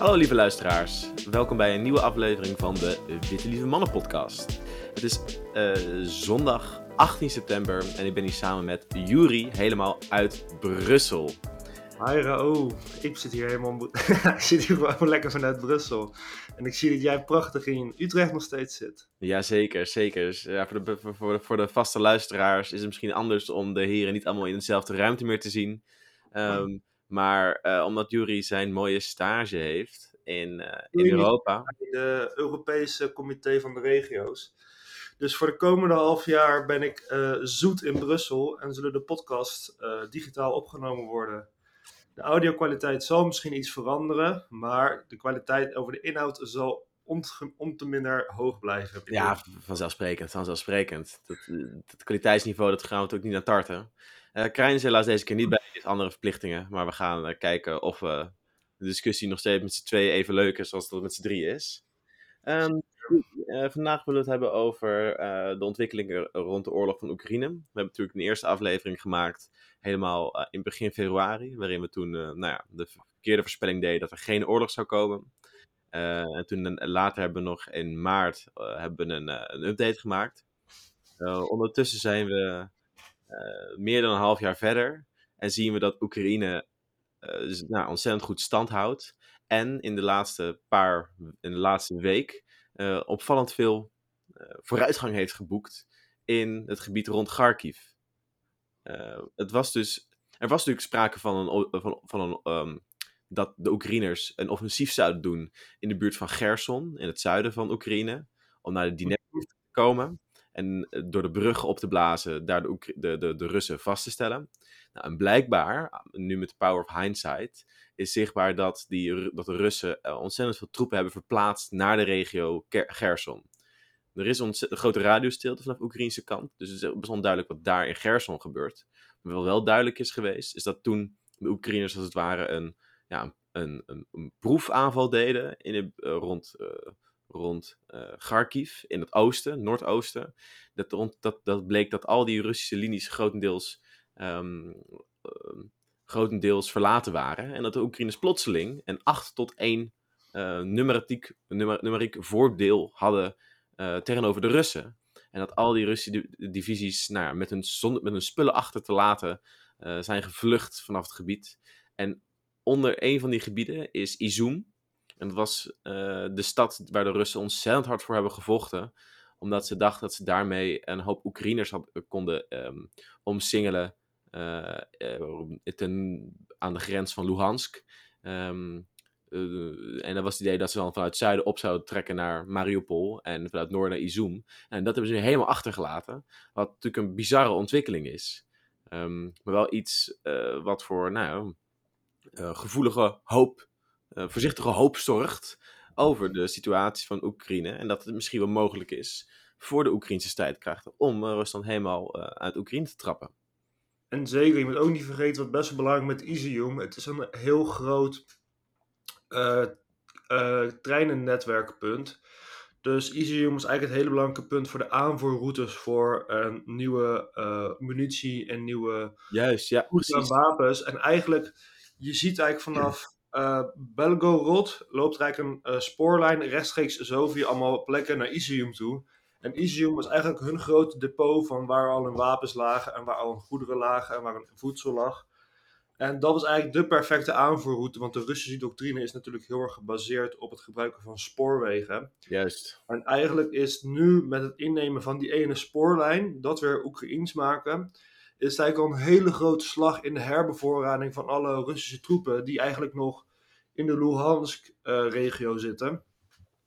Hallo lieve luisteraars, welkom bij een nieuwe aflevering van de Witte Lieve Mannen podcast. Het is uh, zondag 18 september en ik ben hier samen met Juri, helemaal uit Brussel. Hi Raoul, ik zit hier helemaal ik zit hier gewoon lekker vanuit Brussel. En ik zie dat jij prachtig in Utrecht nog steeds zit. Ja, zeker, zeker. Dus, ja, voor, de, voor, de, voor de vaste luisteraars is het misschien anders om de heren niet allemaal in dezelfde ruimte meer te zien. Um, maar uh, omdat Jury zijn mooie stage heeft in, uh, in Europa. De Europese Comité van de Regio's. Dus voor de komende half jaar ben ik uh, zoet in Brussel en zullen de podcast digitaal opgenomen worden. De audio-kwaliteit zal misschien iets veranderen, maar de kwaliteit over de inhoud zal om te minder hoog blijven. Ja, vanzelfsprekend, vanzelfsprekend. Dat, dat kwaliteitsniveau, dat gaan we natuurlijk niet naar tarten. Uh, Krijn is helaas deze keer niet bij, andere verplichtingen. Maar we gaan uh, kijken of uh, de discussie nog steeds met z'n tweeën even leuk is als dat met z'n drie is. Um, vandaag willen we het hebben over de ontwikkelingen rond de oorlog van Oekraïne. We hebben natuurlijk een eerste aflevering gemaakt, helemaal in begin februari. Waarin we toen nou ja, de verkeerde voorspelling deden dat er geen oorlog zou komen. en toen later hebben we nog in maart hebben een, update gemaakt. ondertussen zijn we meer dan een half jaar verder. En zien we dat Oekraïne dus, nou, ontzettend goed stand houdt. En in de laatste paar, in de laatste week, uh, opvallend veel vooruitgang heeft geboekt in het gebied rond Kharkiv. het was dus, er was natuurlijk sprake van een, van, van een um, dat de Oekraïners een offensief zouden doen in de buurt van Gerson, in het zuiden van Oekraïne, om naar de Dnepr te komen. En eh, door de bruggen op te blazen, daar de, de, de, de Russen vast te stellen. Nou, en blijkbaar, nu met de power of hindsight, is zichtbaar dat, die, dat de Russen eh, ontzettend veel troepen hebben verplaatst naar de regio Gerson. Er is een grote radiostilte vanaf de Oekraïnse kant, dus het is best onduidelijk wat daar in Gerson gebeurt. Maar wat wel duidelijk is geweest, is dat toen de Oekraïners als het ware een, ja, een, een, een proefaanval deden in de, uh, rond... rond uh, Kharkiv in het oosten, noordoosten. Dat, dat, dat bleek dat al die Russische linies grotendeels, um, uh, grotendeels verlaten waren. En dat de Oekraïners plotseling een 8 tot 1 uh, numeriek, nummer, numeriek voordeel hadden eh, tegenover de Russen. En dat al die Russische divisies nou met, hun met hun spullen achter te laten eh, zijn gevlucht vanaf het gebied. En onder een van die gebieden is Izum. En dat was uh, de stad waar de Russen ontzettend hard voor hebben gevochten. Omdat ze dachten dat ze daarmee een hoop Oekraïners had, konden um, omsingelen ten, aan de grens van Luhansk. Uh, en dat was het idee dat ze dan vanuit zuiden op zouden trekken naar Mariupol en vanuit noorden naar Izum. En dat hebben ze nu helemaal achtergelaten. Wat natuurlijk een bizarre ontwikkeling is. Um, maar wel iets wat voor nou, gevoelige hoop voorzichtige hoop zorgt over de situatie van Oekraïne. En dat het misschien wel mogelijk is voor de Oekraïnse strijdkrachten om uh, Rusland helemaal uh, uit Oekraïne te trappen. En zeker, je moet ook niet vergeten wat best wel belangrijk met Izium. Het is een heel groot treinennetwerkpunt. Dus Izium is eigenlijk het hele belangrijke punt voor de aanvoerroutes voor nieuwe munitie en nieuwe Juist, ja, wapens. En eigenlijk, je ziet eigenlijk vanaf uh, Belgorod loopt eigenlijk een uh, spoorlijn rechtstreeks zo via allemaal plekken naar Izium toe. En Izium was eigenlijk hun grote depot van waar al hun wapens lagen en waar al hun goederen lagen en waar hun voedsel lag. En dat was eigenlijk de perfecte aanvoerroute, want de Russische doctrine is natuurlijk heel erg gebaseerd op het gebruiken van spoorwegen. Juist. En eigenlijk is nu met het innemen van die ene spoorlijn, dat weer Oekraïens maken, is het eigenlijk al een hele grote slag in de herbevoorrading van alle Russische troepen die eigenlijk nog in de Luhansk-regio uh, zitten.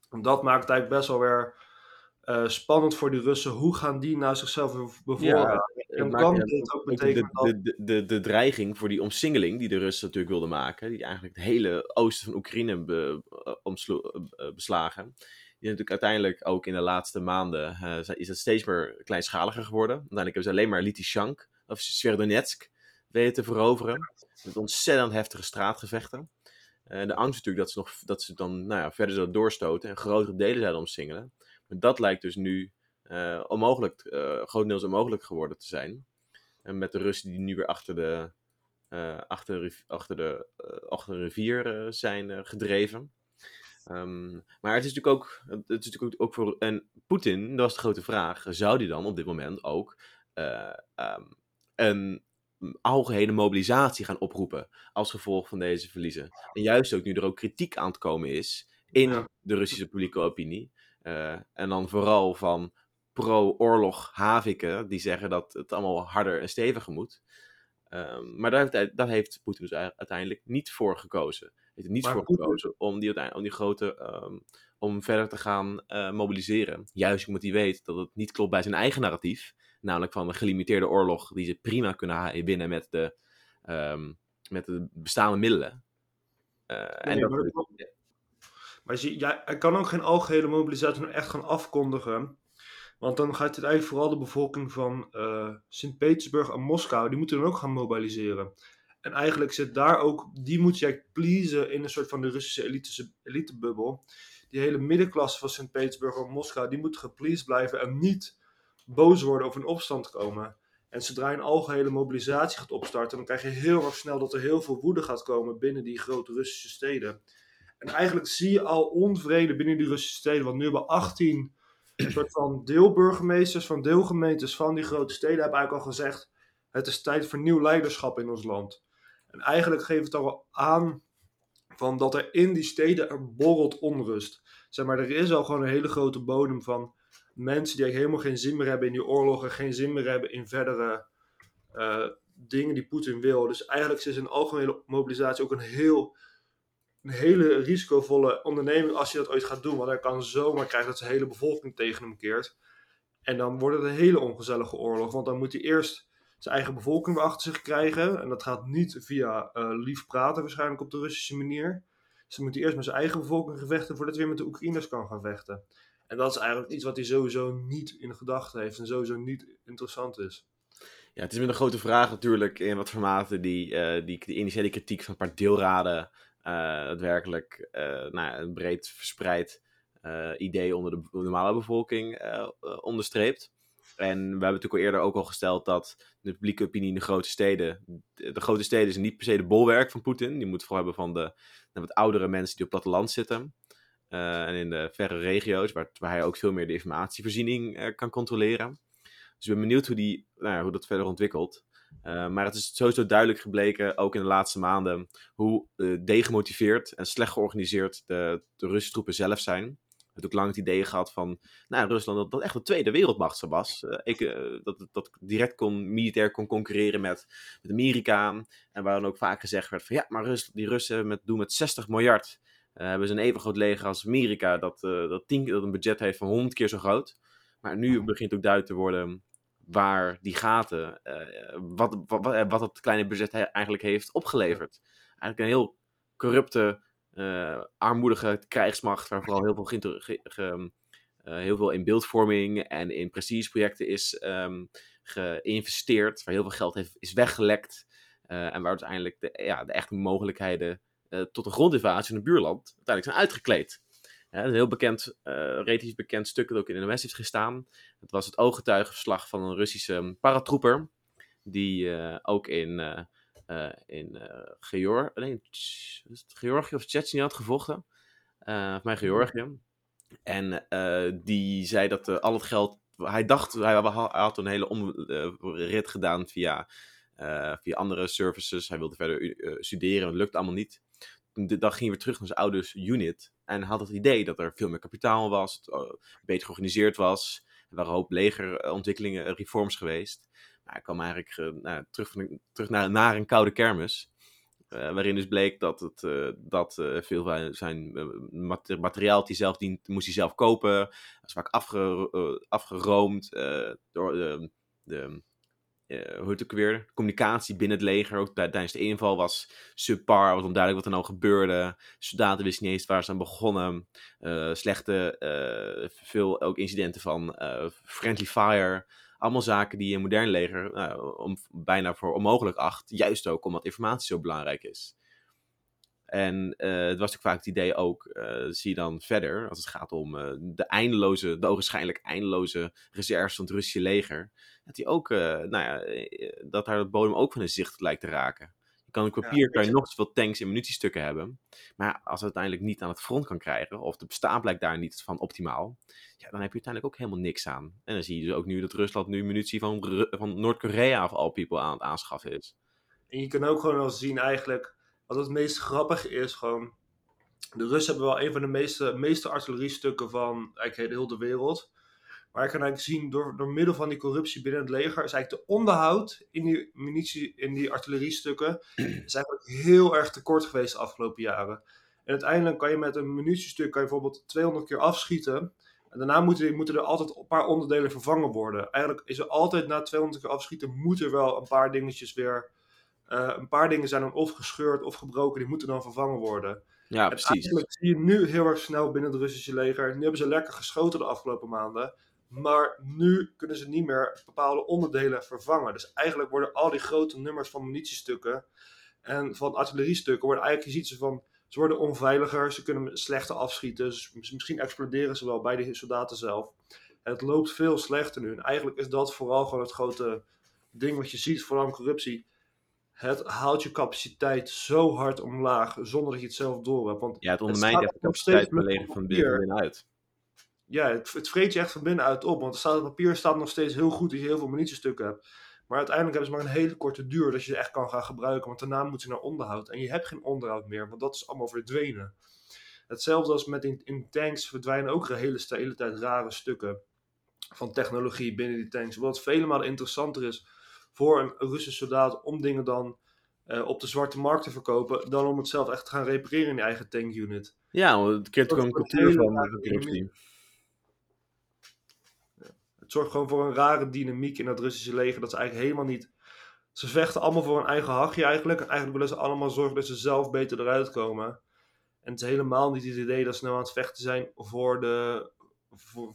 En dat maakt het eigenlijk best wel weer uh, spannend voor die Russen. Hoe gaan die nou zichzelf bevoorraden? Ja, en kan dit ook betekenen de, de, de, de, dreiging voor die omsingeling die de Russen natuurlijk wilden maken, die eigenlijk het hele oosten van Oekraïne be, omslo, beslagen, die natuurlijk uiteindelijk ook in de laatste maanden uh, is het steeds meer kleinschaliger geworden. Uiteindelijk hebben ze alleen maar Litishank of Sverdonetsk weten te veroveren. Met ontzettend heftige straatgevechten. Uh, de angst natuurlijk dat ze, nog, dat ze dan nou ja, verder zouden doorstoten en grotere delen zouden omsingelen. Maar dat lijkt dus nu uh, onmogelijk, uh, grotendeels onmogelijk geworden te zijn. En met de Russen die nu weer achter de, achter, achter de, achter de rivier zijn gedreven. Ehm, maar het is natuurlijk ook, het is natuurlijk ook voor en Poetin, dat was de grote vraag, zou die dan op dit moment ook um, een algehele mobilisatie gaan oproepen als gevolg van deze verliezen? En juist ook nu er ook kritiek aan te komen is in de Russische publieke opinie, uh, en dan vooral van pro-oorlog haviken, die zeggen dat het allemaal harder en steviger moet. Um, maar daar heeft, daar heeft Poetin dus uiteindelijk niet voor gekozen. Hij heeft er niet voor gekozen om die, om die grote, um, om verder te gaan uh, mobiliseren. Juist omdat hij weet dat het niet klopt bij zijn eigen narratief. Namelijk van een gelimiteerde oorlog die ze prima kunnen winnen met de, um, met de bestaande middelen. Uh, nee, en dat, maar, maar zie, ja, hij kan ook geen algehele mobilisatie echt gaan afkondigen. Want dan gaat het eigenlijk vooral de bevolking van uh, Sint-Petersburg en Moskou, die moeten dan ook gaan mobiliseren. En eigenlijk zit daar ook, die moet je pleasen in een soort van de Russische elite, elitebubbel. Die hele middenklasse van Sint-Petersburg en Moskou, die moet gepleased blijven en niet boos worden of in opstand komen. En zodra een algehele mobilisatie gaat opstarten, dan krijg je heel erg snel dat er heel veel woede gaat komen binnen die grote Russische steden. En eigenlijk zie je al onvrede binnen die Russische steden, want nu hebben 18 een soort van deelburgemeesters van deelgemeentes van die grote steden hebben eigenlijk al gezegd: het is tijd voor nieuw leiderschap in ons land. En eigenlijk geeft het al aan van dat er in die steden er borrelt onrust. Zeg maar, er is al gewoon een hele grote bodem van mensen die helemaal geen zin meer hebben in die oorlogen, geen zin meer hebben in verdere uh, dingen die Poetin wil. Dus eigenlijk is een algemene mobilisatie ook een heel een hele risicovolle onderneming als je dat ooit gaat doen. Want hij kan zomaar krijgen dat zijn hele bevolking tegen hem keert. En dan wordt het een hele ongezellige oorlog. Want dan moet hij eerst zijn eigen bevolking weer achter zich krijgen. En dat gaat niet via uh, lief praten waarschijnlijk op de Russische manier. Dus dan moet hij eerst met zijn eigen bevolking gevechten voordat hij weer met de Oekraïners kan gaan vechten. En dat is eigenlijk iets wat hij sowieso niet in gedachten heeft en sowieso niet interessant is. Ja, het is met een grote vraag natuurlijk in wat formaten die, uh, die, die initiële kritiek van een paar deelraden uh, daadwerkelijk uh, nou, een breed verspreid idee onder de normale bevolking onderstreept. En we hebben natuurlijk al eerder ook al gesteld dat de publieke opinie in de grote steden. De, grote steden zijn niet per se de bolwerk van Poetin. Die moet vooral hebben van de, de wat oudere mensen die op platteland zitten. En in de verre regio's, waar, waar hij ook veel meer de informatievoorziening kan controleren. Dus ik ben benieuwd hoe, die, nou ja, hoe dat verder ontwikkelt. Uh, maar het is sowieso duidelijk gebleken, ook in de laatste maanden, hoe degemotiveerd en slecht georganiseerd de, de Russische troepen zelf zijn. Ik heb ook lang het idee gehad van nou, Rusland dat, dat echt een tweede wereldmacht was. Uh, ik, dat, dat direct kon, militair kon concurreren met, met Amerika. En waar dan ook vaak gezegd werd van ja, maar Rus, die Russen met, doen met 60 miljard. Hebben ze een even groot leger als Amerika, dat, dat, tien, dat een budget heeft van 100 keer zo groot. Maar nu begint ook duidelijk te worden waar die gaten, uh, wat, wat, wat het kleine budget eigenlijk heeft opgeleverd. Eigenlijk een heel corrupte, armoedige krijgsmacht, waar vooral heel veel, ge, ge, ge, uh, heel veel in beeldvorming en in prestigeprojecten is um, geïnvesteerd, waar heel veel geld heeft, is weggelekt. en waar uiteindelijk de, ja, de echte mogelijkheden tot een grondinvasie in het buurland uiteindelijk zijn uitgekleed. Een heel bekend, uh, relatief bekend stuk dat ook in de NOS heeft gestaan. Het was het ooggetuigenverslag van een Russische paratrooper. Die uh, ook in, uh, in Georg nee, Georgië of Tsjetsjenië had gevochten. of mij Georgië. En die zei dat al het geld... Hij dacht, hij had een hele omrit gedaan via, via andere services. Hij wilde verder studeren, het lukt allemaal niet de dag ging weer terug naar zijn ouders unit. En had het idee dat er veel meer kapitaal was, uh, beter georganiseerd was. Er waren een hoop legerontwikkelingen, uh, reforms geweest. Maar hij kwam eigenlijk nou, terug, terug naar, naar een koude kermis. waarin dus bleek dat, het, dat veel van zijn materiaal hij zelf dient, moest hij zelf kopen. Dat was vaak afge, afgeroomd door de, de hoe het ook weer, communicatie binnen het leger, ook tijdens de inval, was subpar. was onduidelijk wat er nou gebeurde. Soldaten wisten niet eens waar ze aan begonnen. Uh, slechte, uh, veel ook incidenten van friendly fire. Allemaal zaken die een modern leger nou, om, bijna voor onmogelijk acht. Juist ook omdat informatie zo belangrijk is. En uh, het was natuurlijk vaak het idee ook, uh, zie je dan verder, als het gaat om uh, de eindeloze, de ogenschijnlijk eindeloze reserves van het Russische leger, dat, die ook, nou ja, dat daar het bodem ook van een zicht lijkt te raken. Je kan op papier kan je nog zoveel tanks en munitiestukken hebben. Maar als het uiteindelijk niet aan het front kan krijgen, of de bestaan blijkt daar niet van optimaal, ja, dan heb je uiteindelijk ook helemaal niks aan. En dan zie je dus ook nu dat Rusland nu munitie van, van Noord-Korea of all people aan het aanschaffen is. En je kan ook gewoon wel zien eigenlijk, wat het meest grappige is, gewoon, de Russen hebben wel een van de meeste, meeste artilleriestukken van eigenlijk heel de wereld. Maar je kan eigenlijk zien, door, door middel van die corruptie binnen het leger, is eigenlijk de onderhoud in die munitie, in die artilleriestukken, is eigenlijk heel erg tekort geweest de afgelopen jaren. En uiteindelijk kan je met een munitiestuk kan je bijvoorbeeld 200 keer afschieten. En daarna moeten, moeten er altijd een paar onderdelen vervangen worden. Eigenlijk is er altijd na 200 keer afschieten, moet er wel een paar dingetjes weer. Uh, een paar dingen zijn dan of gescheurd of gebroken, die moeten dan vervangen worden. Ja, precies. Dat zie je nu heel erg snel binnen het Russische leger. Nu hebben ze lekker geschoten de afgelopen maanden. Maar nu kunnen ze niet meer bepaalde onderdelen vervangen. Dus eigenlijk worden al die grote nummers van munitiestukken en van artilleriestukken, worden eigenlijk, je ziet ze van, ze worden onveiliger, ze kunnen slechter afschieten. Dus misschien exploderen ze wel bij de soldaten zelf. En het loopt veel slechter nu. En eigenlijk is dat vooral gewoon het grote ding wat je ziet, vooral corruptie. Het haalt je capaciteit zo hard omlaag, zonder dat je het zelf door hebt. Want ja, het ondermijnt de capaciteit van van binnenuit ja, het, het vreet je echt van binnenuit op. Want er staat, het papier staat nog steeds heel goed als je heel veel munitiestukken hebt. Maar uiteindelijk hebben ze maar een hele korte duur dat je ze echt kan gaan gebruiken. Want daarna moeten ze naar onderhoud. En je hebt geen onderhoud meer, want dat is allemaal verdwenen. Hetzelfde als met in, in tanks verdwijnen ook de hele, de hele tijd rare stukken van technologie binnen die tanks. Wat vele malen interessanter is voor een Russische soldaat om dingen dan uh, op de zwarte markt te verkopen, dan om het zelf echt te gaan repareren in je eigen tankunit. Ja, het creëert gewoon een cultuur van corruptie zorgt gewoon voor een rare dynamiek in dat Russische leger. Dat ze eigenlijk helemaal niet. Ze vechten allemaal voor hun eigen hachje eigenlijk. En eigenlijk willen ze allemaal zorgen dat ze zelf beter eruit komen. En het is helemaal niet het idee dat ze nou aan het vechten zijn voor, de, voor,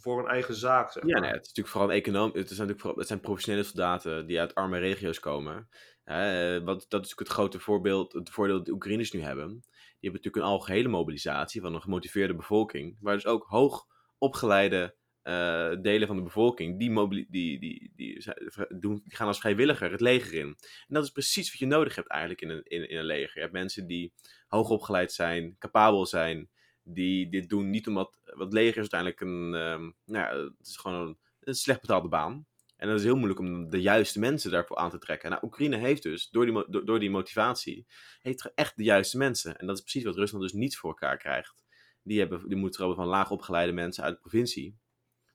voor hun eigen zaak. Zeg maar. Ja, nee, het is natuurlijk vooral een econoom. Het, zijn natuurlijk vooral, het zijn professionele soldaten die uit arme regio's komen. wat, dat is natuurlijk het grote voorbeeld, het voordeel dat de Oekraïners nu hebben. Die hebben natuurlijk een algehele mobilisatie van een gemotiveerde bevolking. Waar dus ook hoog opgeleide uh, delen van de bevolking, die, die, die, die, die, doen, die gaan als vrijwilliger het leger in. En dat is precies wat je nodig hebt eigenlijk in een, in, in een leger. Je hebt mensen die hoog opgeleid zijn, capabel zijn, die dit doen niet omdat, wat leger is uiteindelijk een, um, nou ja, het is gewoon een, slecht betaalde baan. En dat is heel moeilijk om de juiste mensen daarvoor aan te trekken. Nou, Oekraïne heeft dus, door die, door, die motivatie, heeft echt de juiste mensen. En dat is precies wat Rusland dus niet voor elkaar krijgt. Die, hebben, die moeten hebben van laag opgeleide mensen uit de provincie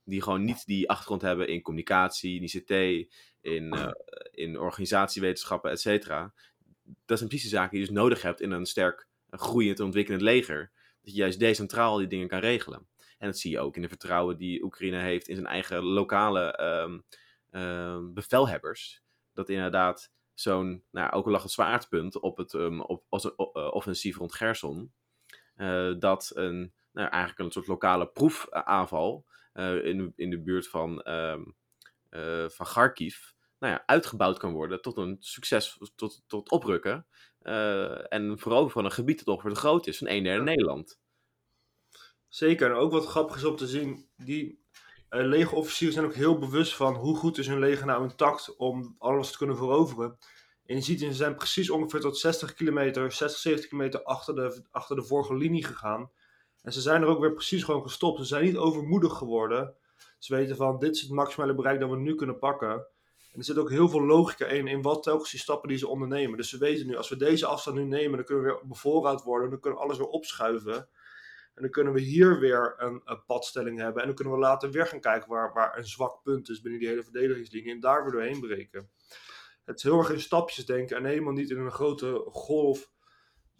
die gewoon niet die achtergrond hebben in communicatie, in ICT, in, uh, in organisatiewetenschappen, et cetera. Dat zijn precies de zaken die je dus nodig hebt in een sterk groeiend en ontwikkelend leger. Dat je juist decentraal die dingen kan regelen. En dat zie je ook in de vertrouwen die Oekraïne heeft in zijn eigen lokale um, um, bevelhebbers. Dat inderdaad zo'n, nou, ook al lag het zwaardpunt op het um, op, uh, offensief rond Gerson. Uh, dat een, nou, eigenlijk een soort lokale proefaanval uh, in, in de buurt van, um, van Kharkiv nou ja, uitgebouwd kan worden tot een succes, tot, tot oprukken. Uh, en vooral van een gebied dat ongeveer groot is, van een derde Nederland. Zeker, en ook wat grappig is om te zien, die uh, legerofficieren zijn ook heel bewust van hoe goed is hun leger nou intact om alles te kunnen veroveren. En je ziet, ze zijn precies ongeveer tot 60 kilometer, 60, 70 kilometer achter de, achter de vorige linie gegaan. En ze zijn er ook weer precies gewoon gestopt. Ze zijn niet overmoedig geworden. Ze weten van, dit is het maximale bereik dat we nu kunnen pakken. En er zit ook heel veel logica in, in wat telkens die stappen die ze ondernemen. Dus ze weten nu, als we deze afstand nu nemen, dan kunnen we weer bevoorraad worden. Dan kunnen we alles weer opschuiven. En dan kunnen we hier weer een, een, padstelling hebben. En dan kunnen we later weer gaan kijken waar, waar een zwak punt is binnen die hele verdedigingslinie. En daar weer doorheen breken. Het is heel erg in stapjes denken en helemaal niet in een grote golf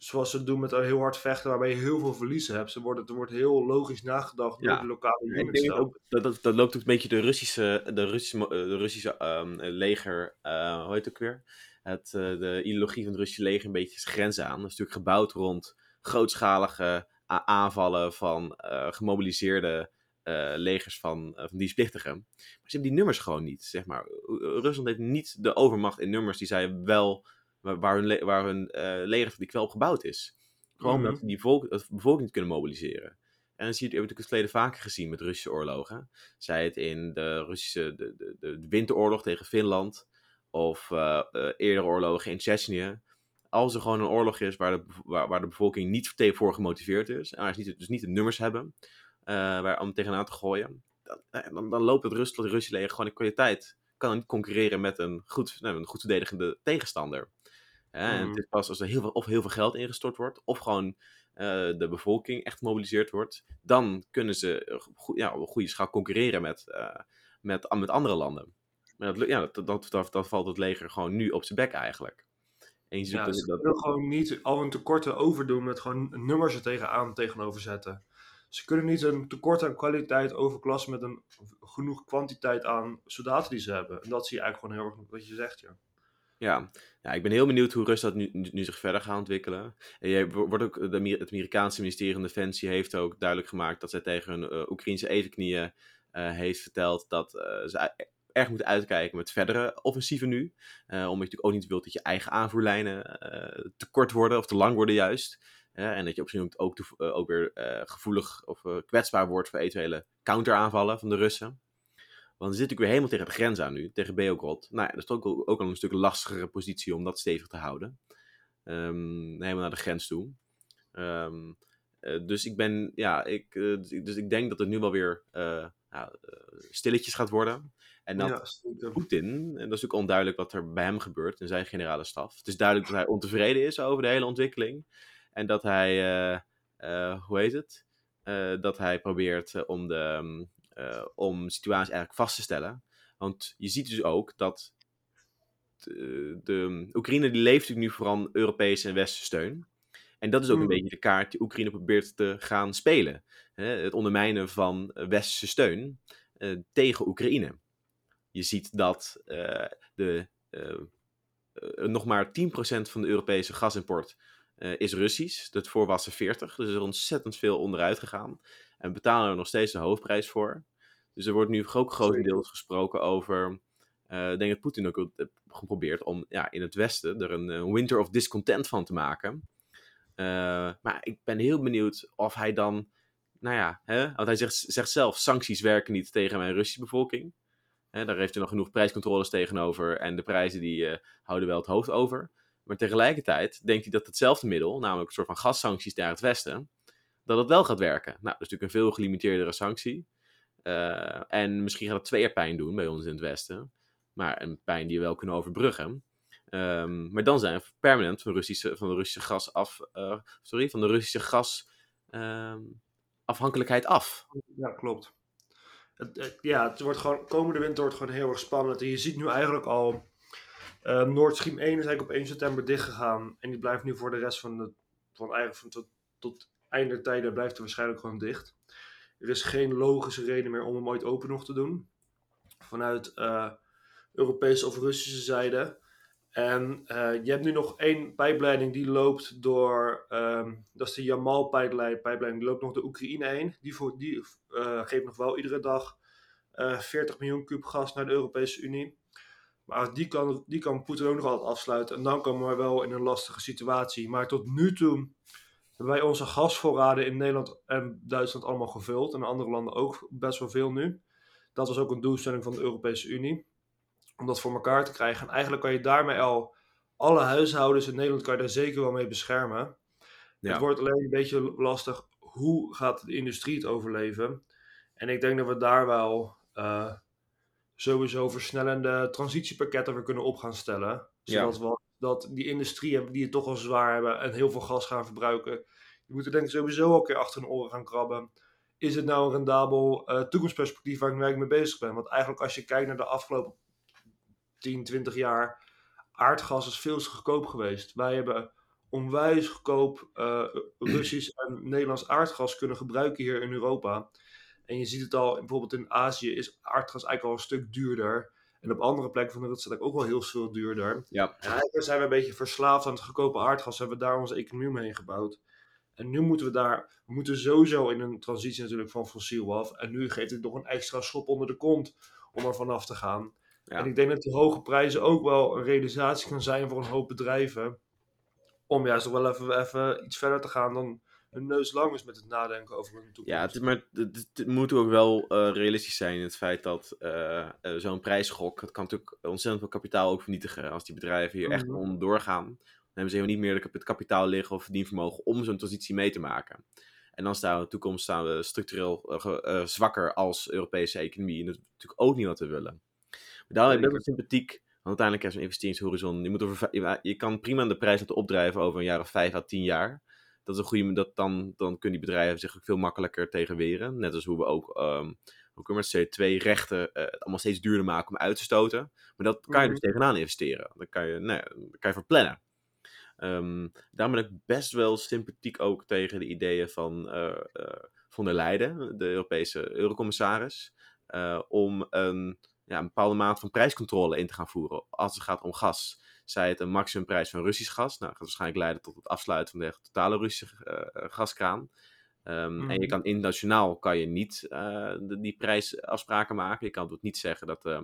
zoals ze doen met heel hard vechten, waarbij je heel veel verliezen hebt. Ze worden, er wordt heel logisch nagedacht door de lokale units. Ook, dat, dat, dat, loopt ook een beetje de Russische, de Russische, de Russische um, leger, uh, hoe heet het ook weer? Het, uh, de ideologie van het Russische leger een beetje zijn grenzen aan. Dat is natuurlijk gebouwd rond grootschalige aanvallen van uh, gemobiliseerde legers van, van dienstplichtigen. Maar ze hebben die nummers gewoon niet, zeg maar. Rusland heeft niet de overmacht in nummers die zij wel waar hun, waar hun uh, legerfabriek wel op gebouwd is. Gewoon mm omdat die volk, de bevolking kunnen mobiliseren. En dan zie je, heb ik het verleden vaker gezien met Russische oorlogen. Zij het in de Russische de, de, de winteroorlog tegen Finland. Of uh, uh, eerdere oorlogen in Tsjechië. als er gewoon een oorlog is waar de, waar, waar de bevolking niet voor gemotiveerd is, en waar ze niet, dus niet de nummers hebben uh, waar, om tegenaan te gooien, dan, dan, dan loopt het Russische leger gewoon in kwaliteit. Kan niet concurreren met een goed, nou, een goed verdedigende tegenstander. En het Mhm. is pas als er heel veel, of heel veel geld ingestort wordt, of gewoon eh, de bevolking echt gemobiliseerd wordt, dan kunnen ze eh, ja, op een goede schaal concurreren met, eh, met, met andere landen. Maar dat, ja, dat, dat, dat, dat valt het leger gewoon nu op zijn bek eigenlijk. En je ziet Ja, dat, ze dat, kunnen gewoon niet al hun tekorten overdoen met gewoon nummers er tegenaan tegenover zetten. Ze kunnen niet een tekort aan kwaliteit overklassen met een genoeg kwantiteit aan soldaten die ze hebben. En dat zie je eigenlijk gewoon heel erg wat je zegt, ja. Ja. ja, ik ben heel benieuwd hoe Rusland nu, nu, zich verder gaat ontwikkelen. En je wordt ook, de, Amer- het Amerikaanse ministerie van Defensie heeft ook duidelijk gemaakt dat zij tegen hun eh, Oekraïnse evenknieën eh, heeft verteld dat eh, ze e- erg moeten uitkijken met verdere offensieven nu. Eh, omdat je natuurlijk ook niet wilt dat je eigen aanvoerlijnen eh, te kort worden of te lang worden juist. Eh, en dat je op zijn ook, eh, ook weer eh, gevoelig of eh, kwetsbaar wordt voor eventuele counteraanvallen van de Russen. Want ze zitten natuurlijk weer helemaal tegen de grens aan nu, tegen Beograd. Nou ja, dat is ook, al- ook al een stuk lastigere positie om dat stevig te houden. Ehm, helemaal naar de grens toe. Ehm, eh, dus ik ben, ja, ik, eh, dus ik- dus ik denk dat het nu wel weer eh, nou, stilletjes gaat worden. En dat ja. Poetin, en dat is natuurlijk onduidelijk wat er bij hem gebeurt in zijn generale staf. Het is duidelijk dat hij ontevreden is over de hele ontwikkeling. En dat hij, hoe heet het? Dat hij probeert om, de, ehm, eh, om de situatie eigenlijk vast te stellen. Want je ziet dus ook dat de, de Oekraïne die leeft natuurlijk nu vooral Europese en Westerse steun. En dat is ook een Hmm. beetje de kaart die Oekraïne probeert te gaan spelen. Hè, het ondermijnen van Westerse steun eh, tegen Oekraïne. Je ziet dat eh, de, nog maar 10% van de Europese gasimport is Russisch. Dat voor was er 40. Dus er is ontzettend veel onderuit gegaan. En betalen er nog steeds de hoofdprijs voor. Dus er wordt nu ook grotendeels gesproken over. eh, ik denk dat Poetin ook heeft geprobeerd om ja, in het Westen er een eh, winter of discontent van te maken. Eh, maar ik ben heel benieuwd of hij dan. Nou ja, hè, want hij zegt, zegt zelf: sancties werken niet tegen mijn Russische bevolking. Hè, daar heeft hij nog genoeg prijscontroles tegenover. En de prijzen die houden wel het hoofd over. Maar tegelijkertijd denkt hij dat hetzelfde middel, namelijk een soort van gassancties naar het Westen, dat het wel gaat werken. Nou, dat is natuurlijk een veel gelimiteerdere sanctie. Eh, en misschien gaat het twee keer pijn doen bij ons in het Westen. Maar een pijn die we wel kunnen overbruggen. Ehm, maar dan zijn we permanent van, Russische, van de Russische gas af. eh, sorry, van de Russische gas ehm, afhankelijkheid af. Ja, klopt. Het, ja, het wordt gewoon, komende winter wordt gewoon heel erg spannend. En je ziet nu eigenlijk al, eh Nord Stream 1 is eigenlijk op 1 september dichtgegaan. En die blijft nu voor de rest van de, van eigenlijk van tot, tot einde tijden blijft hij waarschijnlijk gewoon dicht. Er is geen logische reden meer om hem ooit open nog te doen. Vanuit eh, Europese of Russische zijde. En eh, je hebt nu nog één pijpleiding die loopt door, ehm, dat is de Jamal-pijpleiding, pijpleiding, die loopt nog de Oekraïne heen. Die, voor, die eh, geeft nog wel iedere dag eh 40 miljoen kub gas naar de Europese Unie. Maar die kan, die kan Poetin ook nog altijd afsluiten. En dan komen we wel in een lastige situatie. Maar tot nu toe hebben wij onze gasvoorraden in Nederland en Duitsland allemaal gevuld. En andere landen ook best wel veel nu. Dat was ook een doelstelling van de Europese Unie. Om dat voor elkaar te krijgen. En eigenlijk kan je daarmee al alle huishoudens in Nederland kan je daar zeker wel mee beschermen. Ja. Het wordt alleen een beetje lastig. Hoe gaat de industrie het overleven? En ik denk dat we daar wel eh, sowieso versnellende transitiepakketten weer kunnen op gaan stellen. Ja. Zodat we dat die industrie hebben die het toch al zwaar hebben en heel veel gas gaan verbruiken. Die moeten denk ik sowieso een keer achter hun oren gaan krabben. Is het nou een rendabel eh, toekomstperspectief waar ik nu mee bezig ben? Want eigenlijk als je kijkt naar de afgelopen 10, 20 jaar, aardgas is veel te goedkoop geweest. Wij hebben onwijs goedkoop eh, Russisch en Nederlands aardgas kunnen gebruiken hier in Europa. En je ziet het al, bijvoorbeeld in Azië is aardgas eigenlijk al een stuk duurder. En op andere plekken van de wereld is het ook wel heel veel duurder. Ja. En eigenlijk zijn we een beetje verslaafd aan het goedkope aardgas. Hebben we daar onze economie omheen gebouwd. En nu moeten we daar, we moeten sowieso in een transitie natuurlijk van fossiel af. En nu geeft het nog een extra schop onder de kont om er vanaf te gaan. Ja. En ik denk dat die hoge prijzen ook wel een realisatie kan zijn voor een hoop bedrijven. Om juist nog wel even, even iets verder te gaan dan hun neus lang is met het nadenken over hun toekomst. Ja, het, maar het, moet ook wel eh, realistisch zijn in het feit dat eh, eh, zo'n prijsschok, het kan natuurlijk ontzettend veel kapitaal ook vernietigen als die bedrijven hier echt Mhm. onderdoor gaan. hebben ze helemaal niet meer het kapitaal liggen of verdienvermogen om zo'n transitie mee te maken. En dan staan we in de toekomst staan we structureel uh, zwakker als Europese economie. En dat is natuurlijk ook niet wat we willen. Maar daarom heb ik wel sympathiek. Want uiteindelijk is een investeringshorizon. Je, moet over, je kan prima de prijs laten opdrijven over een jaar of vijf à tien jaar. Dat is een goede. Dat dan, dan kunnen die bedrijven zich ook veel makkelijker tegen weren. Net als hoe we ook. Um, we CO2-rechten uh, allemaal steeds duurder maken om uit te stoten. Maar dat kan je dus mhm. tegenaan investeren. Dan kan je, nee, dan kan je verplannen. Um, daarom ben ik best wel sympathiek ook tegen de ideeën van uh, uh, von der Leyen, de Europese eurocommissaris, om een, ja, een bepaalde maat van prijscontrole in te gaan voeren als het gaat om gas. Zij het een maximumprijs van Russisch gas. Nou, dat gaat waarschijnlijk leiden tot het afsluiten van de totale Russische gaskraan. Um, mm. En je mhm. kan internationaal kan je niet die prijsafspraken maken. Je kan het niet zeggen dat ehm,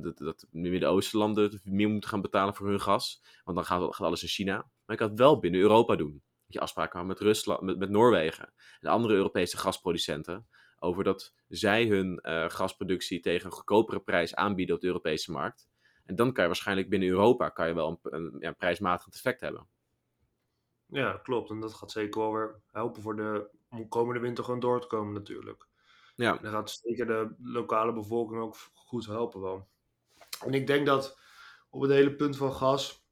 dat, dat de Midden-Oosten landen meer moeten gaan betalen voor hun gas. Want dan gaat, gaat, alles in China. Maar je kan het wel binnen Europa doen. Dat je afspraken met Rusland, met, met Noorwegen en andere Europese gasproducenten. Over dat zij hun uh, gasproductie tegen een goedkopere prijs aanbieden op de Europese markt. En dan kan je waarschijnlijk binnen Europa kan je wel een, een, ja, prijsmatigend effect hebben. Ja, klopt. En dat gaat zeker wel weer helpen voor de komende winter gewoon door te komen natuurlijk. Ja. En dan gaat zeker de lokale bevolking ook goed helpen wel. En ik denk dat op het hele punt van gas,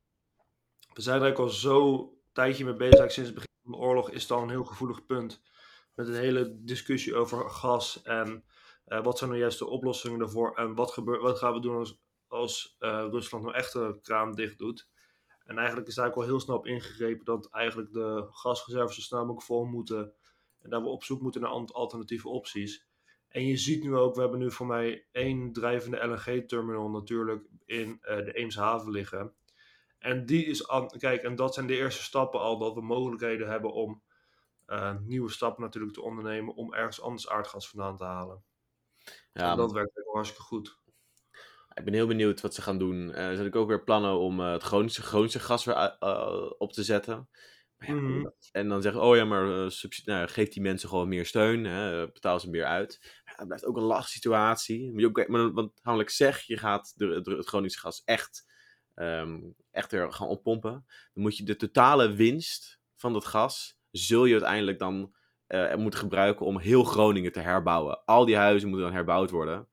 we zijn er eigenlijk al zo tijdje mee bezig. Sinds het begin van de oorlog is het al een heel gevoelig punt. Met een hele discussie over gas en uh, wat zijn nou juist de oplossingen daarvoor en wat, gebeurt, wat gaan we doen als, als uh, Rusland nou echt de kraan dicht doet. En eigenlijk is daar ook al heel snel op ingegrepen dat eigenlijk de gasreserves zo snel mogelijk vol moeten. En dat we op zoek moeten naar alternatieve opties. En je ziet nu ook, we hebben nu voor mij één drijvende LNG-terminal natuurlijk in uh, de Eemshaven liggen. En die is, kijk, en dat zijn de eerste stappen al, dat we mogelijkheden hebben om uh, nieuwe stappen natuurlijk te ondernemen om ergens anders aardgas vandaan te halen. Ja, en dat werkt ook hartstikke goed. Ik ben heel benieuwd wat ze gaan doen. Uh, er zijn ook weer plannen om het Groningse, Groningse gas weer op te zetten. Mhm. En dan zeggen, oh ja, maar nou, geef die mensen gewoon meer steun, hè, betaal ze meer uit. Ja, dat blijft ook een lastige situatie. Maar, je ook, maar want namelijk zeg, je gaat de, de, het Groningse gas echt, um, echt er gaan oppompen. Dan moet je de totale winst van dat gas, zul je uiteindelijk dan moeten gebruiken om heel Groningen te herbouwen. Al die huizen moeten dan herbouwd worden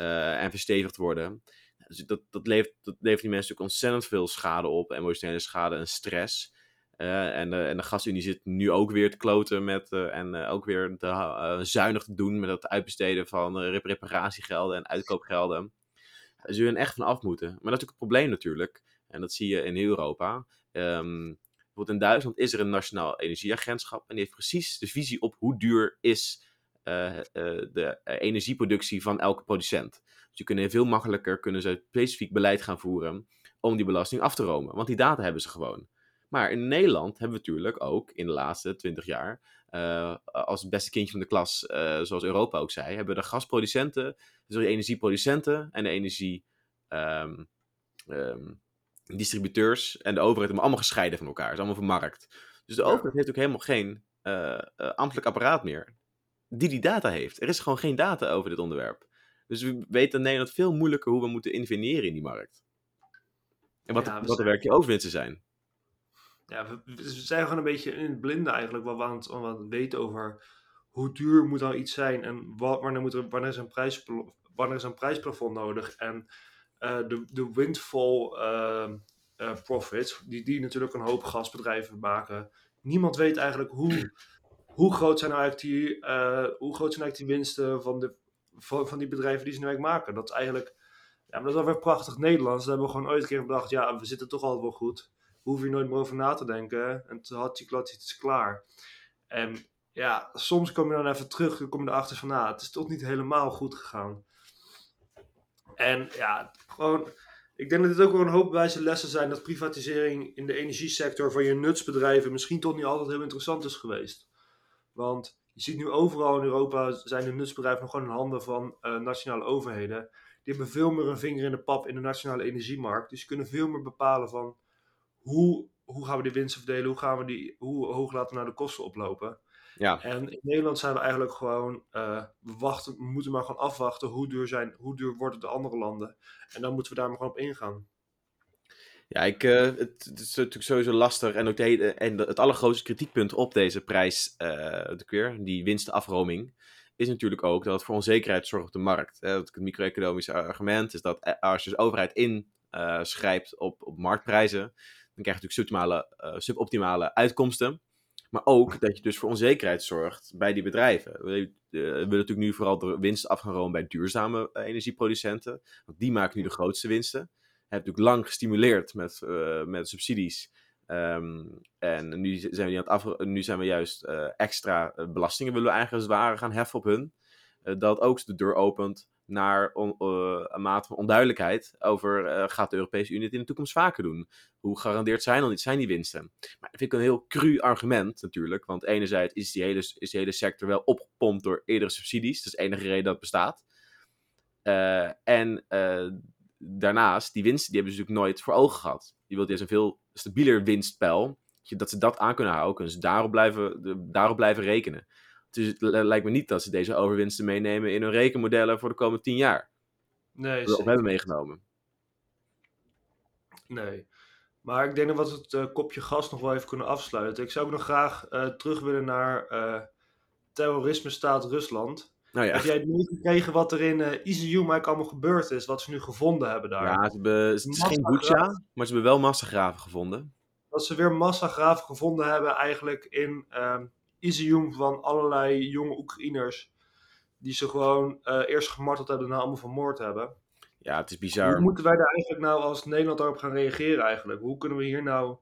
uh, en verstevigd worden. Dus dat, dat, levert, dat die mensen ook ontzettend veel schade op, emotionele schade en stress. Uh, en, de, en de gasunie zit nu ook weer te kloten met, uh, en ook weer te, zuinig te doen met het uitbesteden van reparatiegelden en uitkoopgelden. Daar zul je er echt van af moeten. Maar dat is ook het probleem natuurlijk. En dat zie je in Europa. Um, bijvoorbeeld in Duitsland is er een nationaal energieagentschap. En die heeft precies de visie op hoe duur is de energieproductie van elke producent. Dus je kunnen veel makkelijker kunnen ze specifiek beleid gaan voeren om die belasting af te romen. Want die data hebben ze gewoon. Maar in Nederland hebben we natuurlijk ook in de laatste twintig jaar, uh, als het beste kindje van de klas, uh, zoals Europa ook zei, hebben we de gasproducenten, dus de energieproducenten en de energiedistributeurs ehm, um, en de overheid hebben allemaal gescheiden van elkaar. Het is allemaal vermarkt. Dus de overheid heeft ook helemaal geen uh, ambtelijk apparaat meer die die data heeft. Er is gewoon geen data over dit onderwerp. Dus we weten in Nederland veel moeilijker hoe we moeten interveneren in die markt. En wat, ja, wat de werkelijke overwinsten zijn ja, we, zijn gewoon een beetje in het blinde eigenlijk wat we aan het, aan het weten over hoe duur moet nou iets zijn en wat, wanneer, moet er, wanneer, is een prijs, wanneer is een prijsplafond nodig. En uh, de, de windfall uh, uh, profits, die, die natuurlijk een hoop gasbedrijven maken. Niemand weet eigenlijk hoe, hoe, groot zijn eigenlijk die, hoe groot zijn eigenlijk die winsten van, de, van, van die bedrijven die ze nu eigenlijk maken. Dat is eigenlijk, ja, maar dat is wel weer prachtig Nederlands. Daar hebben we gewoon ooit een keer bedacht, ja, we zitten toch altijd wel goed hoef je nooit meer over na te denken. En toen had je klats iets klaar. En ja, soms kom je dan even terug en kom je erachter van, nou, het is toch niet helemaal goed gegaan. En ja, gewoon, ik denk dat dit ook wel een hoop wijze lessen zijn dat privatisering in de energiesector van je nutsbedrijven misschien toch niet altijd heel interessant is geweest. Want je ziet nu overal in Europa zijn de nutsbedrijven nog gewoon in handen van uh, nationale overheden. Die hebben veel meer een vinger in de pap in de nationale energiemarkt. Dus ze kunnen veel meer bepalen van hoe, hoe gaan we die winsten verdelen? Hoe, gaan we die, hoe hoog laten we nou de kosten oplopen? Ja. En in Nederland zijn we eigenlijk gewoon, uh, we, wachten, we moeten maar gewoon afwachten hoe duur, zijn, hoe duur worden de andere landen. En dan moeten we daar maar gewoon op ingaan. Ja, ik, uh, het, is natuurlijk sowieso lastig. En, ook de, en het allergrootste kritiekpunt op deze prijs, uh, de keer, die winstafroming, is natuurlijk ook dat het voor onzekerheid zorgt op de markt. Hè. Het micro-economische argument is dat eh, als je de overheid inschrijft op, op marktprijzen, dan krijg je natuurlijk suboptimale, suboptimale uitkomsten. Maar ook dat je dus voor onzekerheid zorgt bij die bedrijven. We willen natuurlijk nu vooral de winst af gaan bij duurzame energieproducenten. Want die maken nu de grootste winsten heb natuurlijk lang gestimuleerd met, uh, met subsidies. Um, en nu zijn we, aan het af, nu zijn we juist uh, extra eh, belastingen willen we eigenlijk als gaan heffen op hun. Dat ook de deur opent naar een mate van onduidelijkheid over gaat de Europese Unie het in de toekomst vaker doen? Hoe garandeerd zijn, dan, zijn die winsten? Maar dat vind ik een heel cru argument natuurlijk, want enerzijds is die hele, is hele sector wel opgepompt door eerdere subsidies, dat is de enige reden dat het bestaat. en daarnaast, die winsten die hebben ze natuurlijk nooit voor ogen gehad. Je wilt juist een veel stabieler winstpeil. Dat ze dat aan kunnen houden, kunnen ze daarop blijven, daarop blijven rekenen. Dus het lijkt me niet dat ze deze overwinsten meenemen in hun rekenmodellen voor de komende tien jaar. Nee, Of hebben meegenomen. Nee. Maar ik denk dat we het uh, kopje gas nog wel even kunnen afsluiten. Ik zou ook nog graag uh, terug willen naar uh, terrorisme staat Rusland. Nou ja. Heb jij meegekregen wat er in uh, Izium eigenlijk allemaal gebeurd is? Wat ze nu gevonden hebben daar? Ja, ze hebben, het is geen Bucha, maar ze hebben wel massagraven gevonden. Dat ze weer massagraven gevonden hebben eigenlijk in uh, Izium van allerlei jonge Oekraïners. Die ze gewoon uh, eerst gemarteld hebben en dan allemaal vermoord hebben. Ja, het is bizar. Hoe moeten wij daar eigenlijk nou als Nederland daarop gaan reageren eigenlijk? Hoe kunnen we hier nou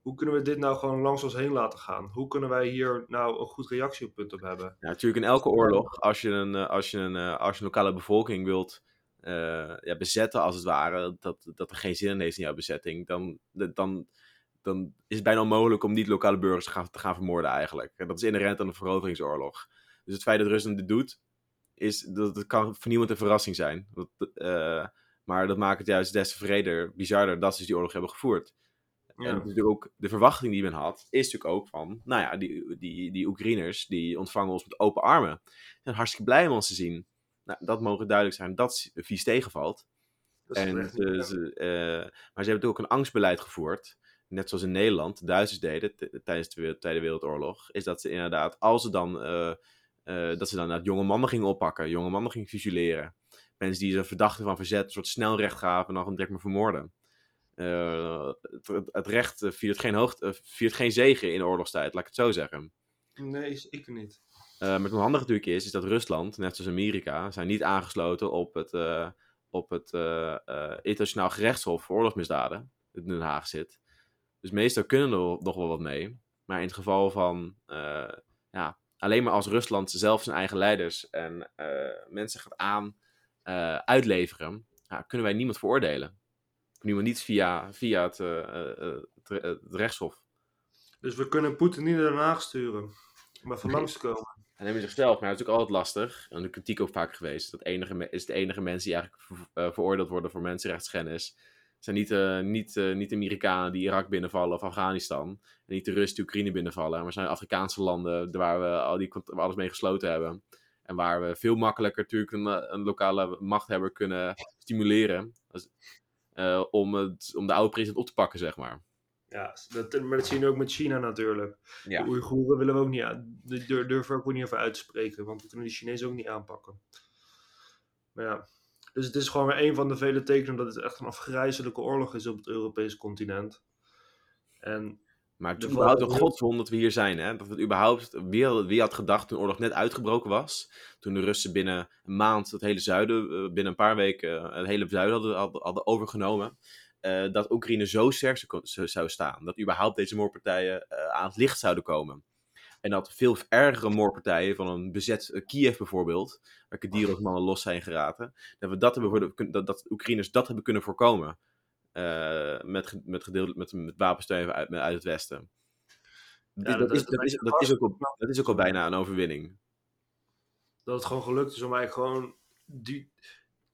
hoe kunnen we dit nou gewoon langs ons heen laten gaan? Hoe kunnen wij hier nou een goed reactiepunt op hebben? Natuurlijk in elke oorlog, als je een, als je een, als je lokale bevolking wilt uh, ja, bezetten als het ware, dat, dat er geen zin in heeft in jouw bezetting, dan, dan, dan is het bijna onmogelijk om niet lokale burgers te gaan, vermoorden eigenlijk. En dat is inherent aan een veroveringsoorlog. Dus het feit dat Rusland dit doet, is, dat, dat kan voor niemand een verrassing zijn. Maar dat maakt het juist des te vreder, bizarder dat ze die oorlog hebben gevoerd. Ja. En natuurlijk ook de verwachting die men had, is natuurlijk ook van, nou ja, die, die, die Oekraïners, die ontvangen ons met open armen. Ze zijn hartstikke blij om ons te zien. Nou, dat mogen duidelijk zijn dat vies tegenvalt. En ze, ze, uh, maar ze hebben ook een angstbeleid gevoerd, net zoals in Nederland, de Duitsers deden tijdens de Tweede Wereldoorlog, is dat ze inderdaad, als ze dan, uh, uh, dat ze dan naar jonge mannen gingen oppakken, jonge mannen gingen fusileren. Mensen die ze verdachten van verzet, een soort snelrecht gaven en dan direct maar vermoorden. Uh, het, het, recht viert geen, hoogte, viert geen zegen in oorlogstijd, laat ik het zo zeggen. Nee, zeker niet. Uh, maar het handige natuurlijk is, is dat Rusland, net zoals Amerika, zijn niet aangesloten op het, uh, op het internationaal gerechtshof voor oorlogsmisdaden, dat in Den Haag zit. Dus meestal kunnen er nog wel wat mee. Maar in het geval van, ja, alleen maar als Rusland zelf zijn eigen leiders en mensen gaat aan uitleveren, ja, kunnen wij niemand veroordelen nu maar niet via, via het, uh, het, het, rechtshof. Dus we kunnen Poetin niet naar Den Haag sturen, maar van langs komen. En hebben zichzelf, maar dat is natuurlijk altijd lastig. En de kritiek ook vaak geweest. Dat enige, is de enige mensen die eigenlijk ver, veroordeeld worden voor mensenrechtsschennis. zijn niet, uh, niet, uh, niet de Amerikanen die Irak binnenvallen of Afghanistan. En niet de Russen die Oekraïne binnenvallen. Maar zijn Afrikaanse landen waar we, al die, waar we alles mee gesloten hebben. En waar we veel makkelijker natuurlijk een, een lokale machthebber kunnen stimuleren. Uh, om, het, om de oude president op te pakken, zeg maar. Ja, dat, maar dat zien we ook met China natuurlijk. Ja. De Oeigoeren willen we ook niet aan, durven we ook niet over uit te spreken, want we kunnen die Chinezen ook niet aanpakken. Maar ja, dus het is gewoon weer een van de vele tekenen dat het echt een afgrijzelijke oorlog is op het Europese continent. En maar het is überhaupt een godswond dat we hier zijn. Hè? Dat het überhaupt, wie, wie had gedacht toen de oorlog net uitgebroken was. Toen de Russen binnen een maand het hele zuiden, eh, binnen een paar weken het hele zuiden hadden, hadden, overgenomen. Uh, dat Oekraïne zo sterk zou staan. Dat überhaupt deze moordpartijen uh, aan het licht zouden komen. En dat veel ergere moordpartijen van een bezet uh, Kiev bijvoorbeeld, waar Kadyrov-mannen los zijn geraten, dat, we dat, hebben, dat, dat Oekraïners dat hebben kunnen voorkomen. Uh, met, met, gedeeld, met, met wapensteun uit, uit het westen. Ja, dat, dat, is, dat, is, dat, is ook al, dat is ook al bijna een overwinning. Dat het gewoon gelukt is om eigenlijk gewoon. Die,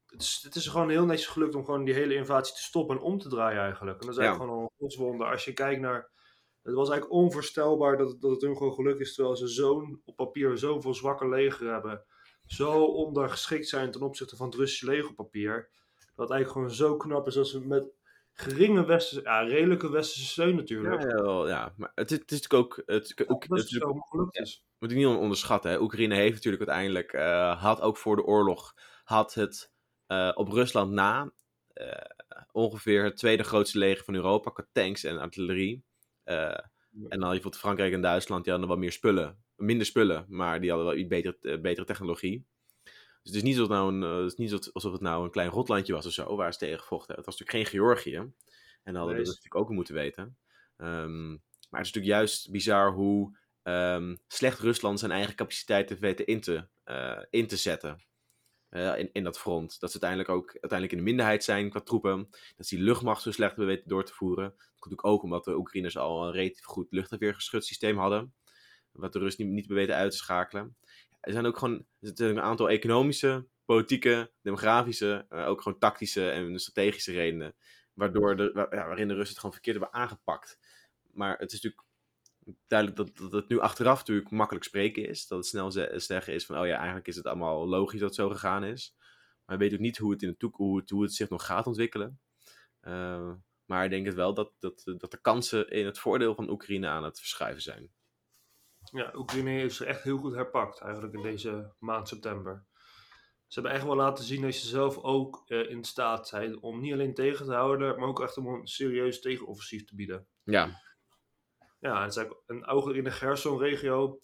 het, is, het is gewoon heel netjes gelukt om gewoon die hele invasie te stoppen en om te draaien eigenlijk. En dat is eigenlijk gewoon een godswonder. Als je kijkt naar. Het was eigenlijk onvoorstelbaar dat, dat het hun gewoon gelukt is terwijl ze zo'n op papier zoveel zwakke leger hebben. Zo ondergeschikt zijn ten opzichte van het Russische leger op papier. Dat het eigenlijk gewoon zo knap is dat ze met geringe westerse, ja, redelijke westerse steun natuurlijk. Ja, ja, ja, maar het, is- het is natuurlijk ook... Het, Ja, ook, dat het is zo gelukt is. moet ik niet on- onderschatten. Hè. Oekraïne heeft natuurlijk uiteindelijk, eh, had ook voor de oorlog, had het eh, op Rusland na eh, ongeveer het tweede grootste leger van Europa, qua tanks en artillerie. En dan had je bijvoorbeeld Frankrijk en Duitsland, die hadden wat meer spullen. Minder spullen, maar die hadden wel iets beter, eh, betere technologie. Dus het is niet, zo nou een, eh, het is niet alsof het nou een klein rotlandje was of zo, waar ze tegen hebben. Het was natuurlijk geen Georgië. En dan hadden we dat natuurlijk ook moeten weten. Ehm, maar het is natuurlijk juist bizar hoe ehm, slecht Rusland zijn eigen capaciteiten weten in te, eh, in te zetten. eh, in, in dat front. Dat ze uiteindelijk ook uiteindelijk in de minderheid zijn qua troepen. Dat ze die luchtmacht zo slecht hebben weten door te voeren. Dat komt natuurlijk ook omdat de Oekraïners al een relatief goed luchtafweergeschutsysteem hadden. Wat de Rus niet, niet weten uit te schakelen. Er zijn ook gewoon een aantal economische, politieke, demografische, eh, ook gewoon tactische en strategische redenen. Waardoor de, ja, waarin de Russen het gewoon verkeerd hebben aangepakt. Maar het is natuurlijk duidelijk dat, dat het nu achteraf natuurlijk makkelijk spreken is. Dat het snel ze- zeggen is van, oh ja, eigenlijk is het allemaal logisch dat het zo gegaan is. Maar je weet ook niet hoe het, in de toekomst, hoe het, hoe het zich nog gaat ontwikkelen. Eh, maar ik denk het wel dat, dat, dat de kansen in het voordeel van Oekraïne aan het verschuiven zijn. Ja, Oekraïne heeft zich echt heel goed herpakt eigenlijk in deze maand september. Ze hebben echt wel laten zien dat ze zelf ook eh, in staat zijn om niet alleen tegen te houden, maar ook echt om een serieus tegenoffensief te bieden. Ja, Ja, en, zij, en ook in de Gerson-regio,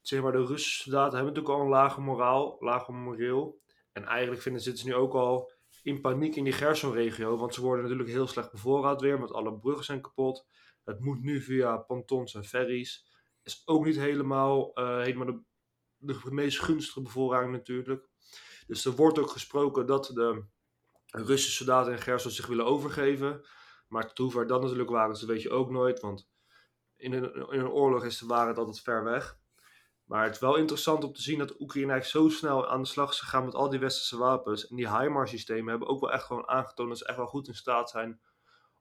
zeg maar, de Russische soldaten hebben natuurlijk al een lage moraal, lage moreel. En eigenlijk vinden, zitten ze nu ook al in paniek in die Gerson-regio, want ze worden natuurlijk heel slecht bevoorraad weer, want alle bruggen zijn kapot. Het moet nu via pontons en ferries. Is ook niet helemaal, eh, helemaal de, de meest gunstige bevoorrading natuurlijk. Dus er wordt ook gesproken dat de Russische soldaten in Gerson zich willen overgeven. Maar tot hoever dat natuurlijk waren, dat weet je ook nooit. Want in een, in een oorlog is de waarheid altijd ver weg. Maar het is wel interessant om te zien dat Oekraïne eigenlijk zo snel aan de slag is gegaan met al die westerse wapens. En die HIMARS-systemen hebben ook wel echt gewoon aangetoond dat ze echt wel goed in staat zijn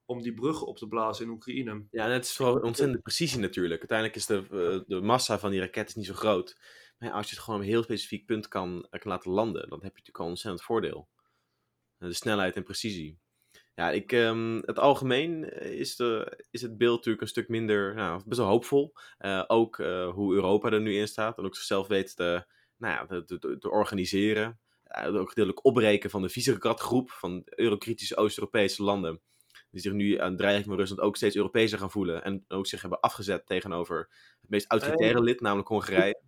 om die bruggen op te blazen in Oekraïne. ja het is vooral ontzettende precisie natuurlijk. Uiteindelijk is de, eh, de massa van die raket is niet zo groot. Maar als je het gewoon op een heel specifiek punt kan, eh, kan laten landen, dan heb je natuurlijk al een ontzettend voordeel. Eh, De snelheid en precisie. Ja, ik, ehm, het algemeen is, de, is het beeld natuurlijk een stuk minder, nou, best wel hoopvol. Ook hoe Europa er nu in staat en ook zichzelf weet te, nou ja, te, organiseren. Ook gedeeltelijk opbreken van de Visegrad-groep van eurokritische Oost-Europese landen. Die zich nu aan het dreiging van Rusland ook steeds Europeeser gaan voelen. En ook zich hebben afgezet tegenover het meest autoritaire lid, namelijk Hongarije.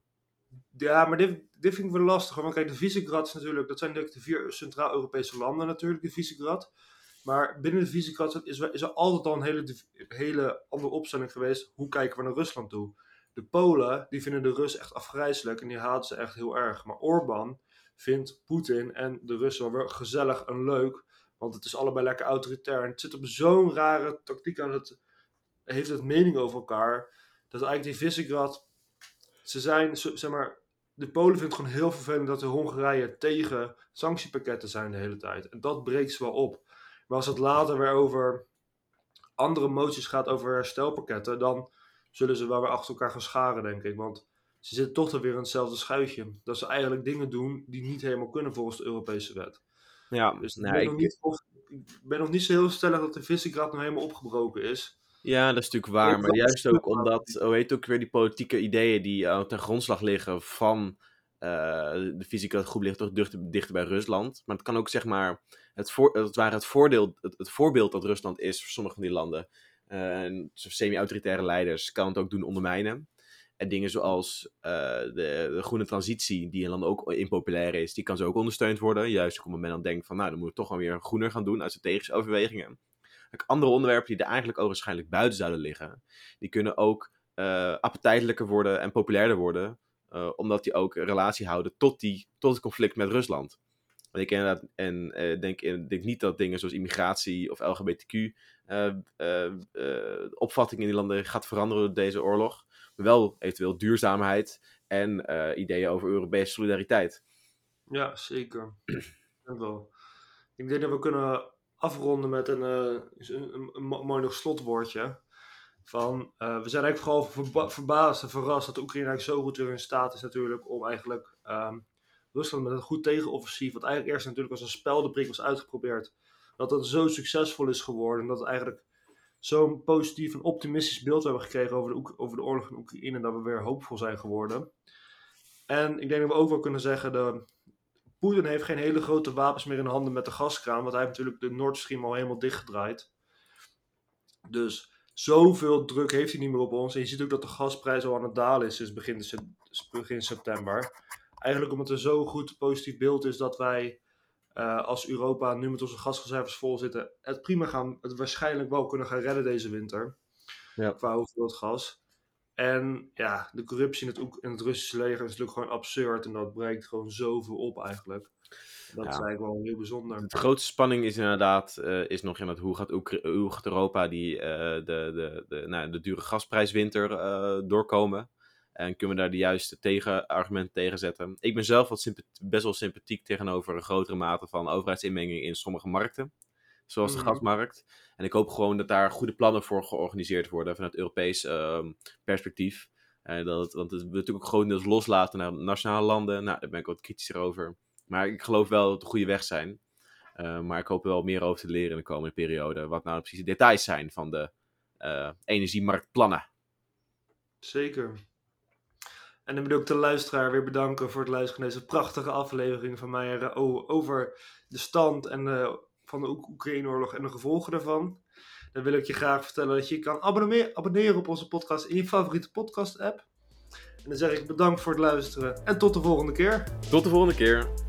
Ja, maar dit, dit vind ik wel lastig. Want kijk, de Visegrad is natuurlijk, dat zijn natuurlijk de vier Centraal-Europese landen natuurlijk, de Visegrad. Maar binnen de Visegrad is, er- is er altijd al een hele, hele andere opstelling geweest. Hoe kijken we naar Rusland toe? De Polen, die vinden de Russen echt afgrijzelijk en die haten ze echt heel erg. Maar Orbán vindt Poetin en de Russen wel weer gezellig en leuk. Want het is allebei lekker autoritair. En het zit op zo'n rare tactiek aan het... Heeft het mening over elkaar. Dat eigenlijk die Visegrad... Ze zijn, zeg maar... De Polen vindt het gewoon heel vervelend dat de Hongarije tegen sanctiepakketten zijn de hele tijd. En dat breekt ze wel op. Maar als het later weer over andere moties gaat over herstelpakketten, dan zullen ze wel weer achter elkaar gaan scharen, denk ik. Want ze zitten toch dan weer in hetzelfde schuitje. Dat ze eigenlijk dingen doen die niet helemaal kunnen volgens de Europese wet. Ja, Dus ik, ben ik- nog niet, of, ik ben nog niet zo heel stellig dat de Visegrad nou helemaal opgebroken is. Ja, dat is natuurlijk waar. Ik Maar juist ook omdat, hoe heet ook weer die politieke ideeën die uh, ten grondslag liggen van eh, de fysieke groep ligt toch dichter, dichter bij Rusland. Maar het kan ook zeg maar, het, voor, het, waren het, voordeel, het, het voorbeeld dat Rusland is voor sommige van die landen. eh, en semi-autoritaire leiders kan het ook doen ondermijnen. En dingen zoals eh, de, groene transitie, die in landen ook impopulair is, die kan zo ook ondersteund worden. Juist het moment dan denkt van, nou, dan moeten we toch wel weer groener gaan doen uit strategische overwegingen. Andere onderwerpen die er eigenlijk ook waarschijnlijk buiten zouden liggen, die kunnen ook eh appetijtelijker worden en populairder worden, eh, omdat die ook relatie houden tot, die, tot het conflict met Rusland. En ik en denk, denk niet dat dingen zoals immigratie of LGBTQ opvattingen in die landen gaat veranderen door deze oorlog. Wel eventueel duurzaamheid en eh, ideeën over Europese solidariteit. Ja, zeker. Dat wel. Ik denk dat we kunnen afronden met een, eh, mooi nog slotwoordje. Van, eh, we zijn eigenlijk vooral verba- verbaasd en verrast dat de Oekraïne eigenlijk zo goed weer in staat is natuurlijk om eigenlijk ehm, Rusland met een goed tegenoffensief, wat eigenlijk eerst natuurlijk als een speldenprik was uitgeprobeerd, dat het zo succesvol is geworden. En dat het eigenlijk zo'n positief en optimistisch beeld hebben gekregen over de, over oorlog in Oekraïne. Dat we weer hoopvol zijn geworden. En ik denk dat we ook wel kunnen zeggen, de, Poetin heeft geen hele grote wapens meer in handen met de gaskraan. Want hij heeft natuurlijk de Nord Stream al helemaal dichtgedraaid. Dus zoveel druk heeft hij niet meer op ons. En je ziet ook dat de gasprijs al aan het dalen is sinds begin, begin september. Eigenlijk omdat er zo goed positief beeld is dat wij uh, als Europa nu met onze gasreserves vol zitten, het prima gaan, het waarschijnlijk wel kunnen gaan redden deze winter. Ja. Qua hoeveelheid gas. En ja, de corruptie in het, in het Russische leger is natuurlijk gewoon absurd. En dat breekt gewoon zoveel op eigenlijk. Dat is eigenlijk wel heel bijzonder. De grootste spanning is inderdaad uh, is nog in het hoe gaat, hoe gaat Europa die, uh, de, de, de, nou, de dure gasprijswinter doorkomen. En kunnen we daar de juiste tegenargumenten tegen zetten. Ik ben zelf wat best wel sympathiek tegenover een grotere mate van overheidsinmenging in sommige markten. Zoals de mm gasmarkt. En ik hoop gewoon dat daar goede plannen voor georganiseerd worden vanuit Europees uh, perspectief. Uh, dat het, want het wil natuurlijk ook grotendeels loslaten naar nationale landen. Nou, daar ben ik wat kritischer over. Maar ik geloof wel dat het de goede weg zijn. Uh, maar ik hoop er wel meer over te leren in de komende periode. Wat nou precies de details zijn van de uh, energiemarktplannen. Zeker. En dan wil ik de luisteraar weer bedanken voor het luisteren naar deze prachtige aflevering van mij over de stand en de van de Oekraïne-oorlog en de gevolgen daarvan. Dan wil ik je graag vertellen dat je kan abonneren op onze podcast in je favoriete podcast-app. En dan zeg ik bedankt voor het luisteren en tot de volgende keer. Tot de volgende keer.